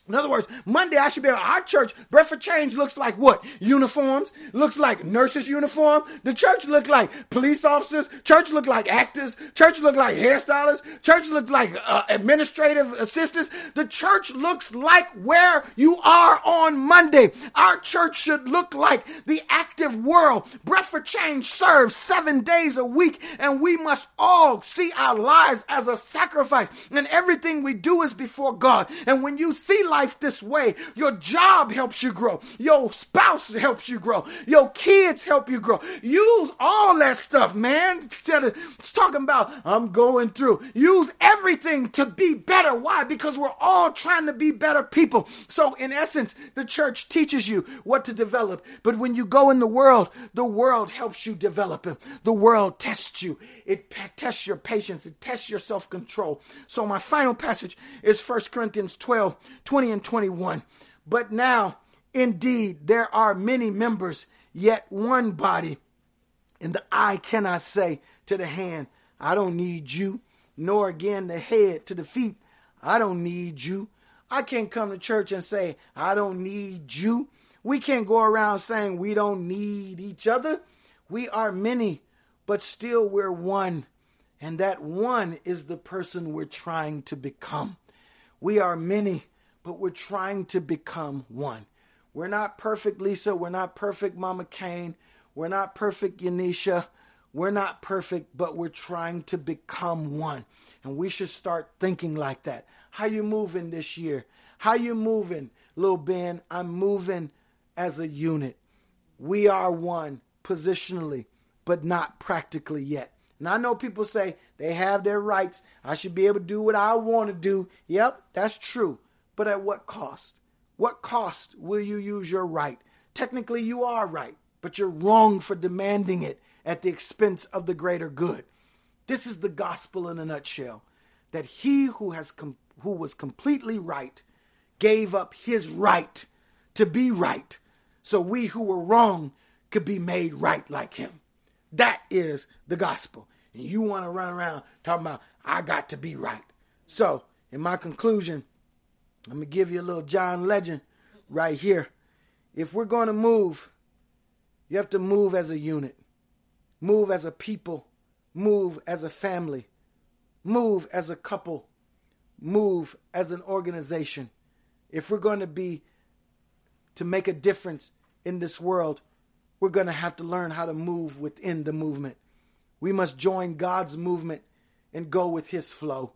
Speaker 1: in other words, Monday I should be at our church. Breath for Change looks like what? Uniforms. Looks like nurses' uniform. The church look like police officers. Church look like actors. Church look like hairstylists. Church look like uh, administrative assistants. The church looks like where you are on Monday. Our church should look like the active world. Breath for Change serves seven days a week, and we must all see our lives as a sacrifice. And everything we do is before God. And when you see life this way. Your job helps you grow. Your spouse helps you grow. Your kids help you grow. Use all that stuff, man. Instead of talking about, I'm going through. Use everything to be better. Why? Because we're all trying to be better people. So, in essence, the church teaches you what to develop. But when you go in the world, the world helps you develop it. The world tests you. It tests your patience. It tests your self control. So, my final passage is 1 Corinthians 12 20 and 21. But now, indeed, there are many members, yet one body. And the eye cannot say to the hand, I don't need you, nor again the head to the feet, I don't need you. I can't come to church and say, I don't need you. We can't go around saying we don't need each other. We are many, but still we're one. And that one is the person we're trying to become. We are many, but we're trying to become one. We're not perfect, Lisa. We're not perfect, Mama Kane. We're not perfect, Yanisha. We're not perfect, but we're trying to become one. And we should start thinking like that. How you moving this year? How you moving, little Ben? I'm moving as a unit. We are one positionally, but not practically yet. And I know people say they have their rights. I should be able to do what I want to do. Yep, that's true. But at what cost? What cost will you use your right? Technically, you are right, but you're wrong for demanding it at the expense of the greater good. This is the gospel in a nutshell that he who has com- who was completely right gave up his right to be right so we who were wrong could be made right like him. That is the gospel. And you want to run around talking about I got to be right. So, in my conclusion, I'm going to give you a little John legend right here. If we're going to move, you have to move as a unit move as a people, move as a family, move as a couple, move as an organization. If we're going to be to make a difference in this world, we're going to have to learn how to move within the movement. We must join God's movement and go with his flow.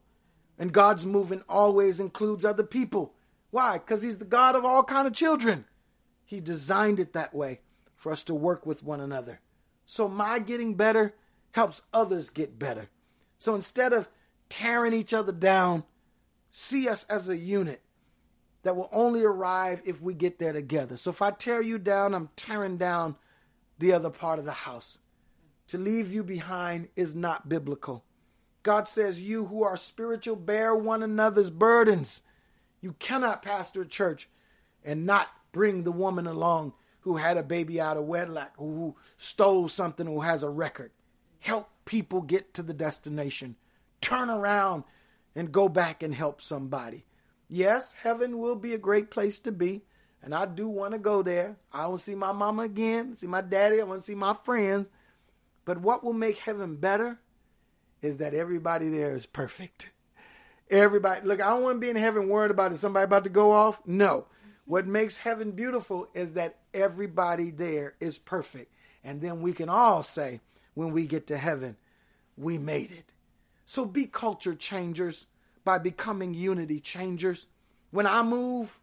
Speaker 1: And God's movement always includes other people. Why? Cuz he's the God of all kind of children. He designed it that way for us to work with one another. So my getting better helps others get better. So instead of tearing each other down, see us as a unit that will only arrive if we get there together. So if I tear you down, I'm tearing down the other part of the house. To leave you behind is not biblical. God says, You who are spiritual, bear one another's burdens. You cannot pastor a church and not bring the woman along who had a baby out of wedlock, who stole something, who has a record. Help people get to the destination. Turn around and go back and help somebody. Yes, heaven will be a great place to be, and I do want to go there. I want to see my mama again, see my daddy, I want to see my friends. But what will make heaven better is that everybody there is perfect. Everybody, look, I don't want to be in heaven worried about is somebody about to go off. No. What makes heaven beautiful is that everybody there is perfect. And then we can all say, when we get to heaven, we made it. So be culture changers by becoming unity changers. When I move,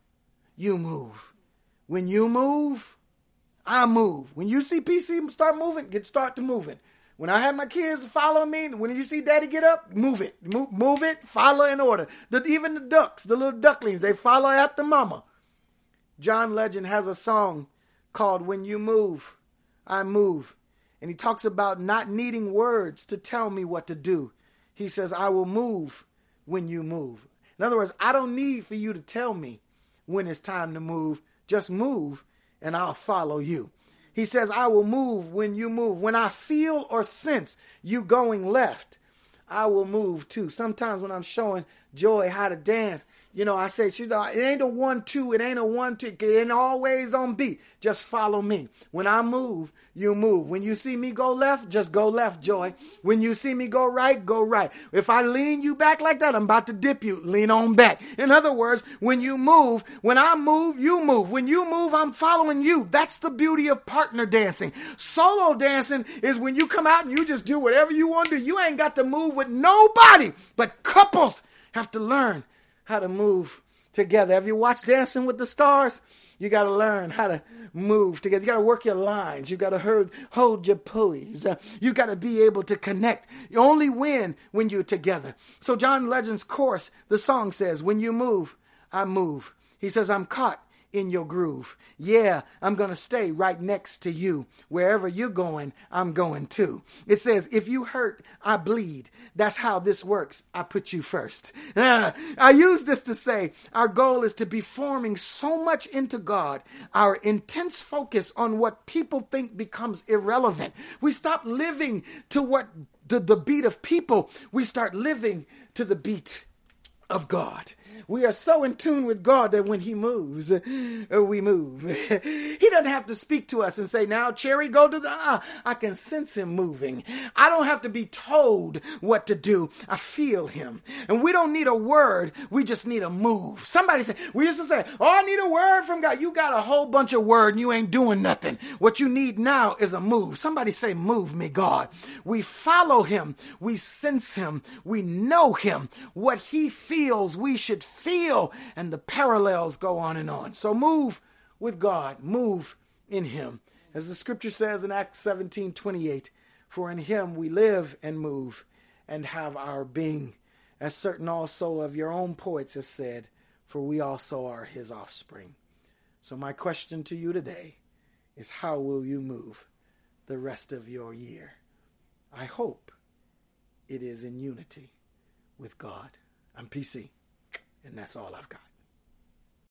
Speaker 1: you move. When you move, I move. When you see PC start moving, get start to moving. When I had my kids follow me, when you see daddy get up, move it. Move, move it, follow in order. The, even the ducks, the little ducklings, they follow after mama. John Legend has a song called When You Move, I Move. And he talks about not needing words to tell me what to do. He says, I will move when you move. In other words, I don't need for you to tell me when it's time to move. Just move and I'll follow you. He says, I will move when you move. When I feel or sense you going left, I will move too. Sometimes when I'm showing Joy how to dance, you know, I say, she, it ain't a one, two, it ain't a one, two, it ain't always on beat. Just follow me. When I move, you move. When you see me go left, just go left, Joy. When you see me go right, go right. If I lean you back like that, I'm about to dip you. Lean on back. In other words, when you move, when I move, you move. When you move, I'm following you. That's the beauty of partner dancing. Solo dancing is when you come out and you just do whatever you want to do. You ain't got to move with nobody, but couples have to learn how to move together. Have you watched Dancing with the Stars? You got to learn how to move together. You got to work your lines. You got to hold, your pulleys. Uh, you got to be able to connect. You only win when you're together. So John Legend's chorus, the song says, "When you move, I move." He says, "I'm caught in your groove. Yeah, I'm going to stay right next to you. Wherever you're going, I'm going too. It says, if you hurt, I bleed. That's how this works. I put you first. I use this to say our goal is to be forming so much into God, our intense focus on what people think becomes irrelevant. We stop living to what the, the beat of people, we start living to the beat of God. We are so in tune with God that when He moves, uh, we move. he doesn't have to speak to us and say, Now, Cherry, go to the. Uh, I can sense Him moving. I don't have to be told what to do. I feel Him. And we don't need a word, we just need a move. Somebody said, We used to say, Oh, I need a word from God. You got a whole bunch of word and you ain't doing nothing. What you need now is a move. Somebody say, Move me, God. We follow Him, we sense Him, we know Him. What He feels, we should feel. And the parallels go on and on. So move with God, move in Him. As the scripture says in Acts 17 28, for in Him we live and move and have our being, as certain also of your own poets have said, for we also are His offspring. So, my question to you today is how will you move the rest of your year? I hope it is in unity with God. I'm PC, and that's all I've got.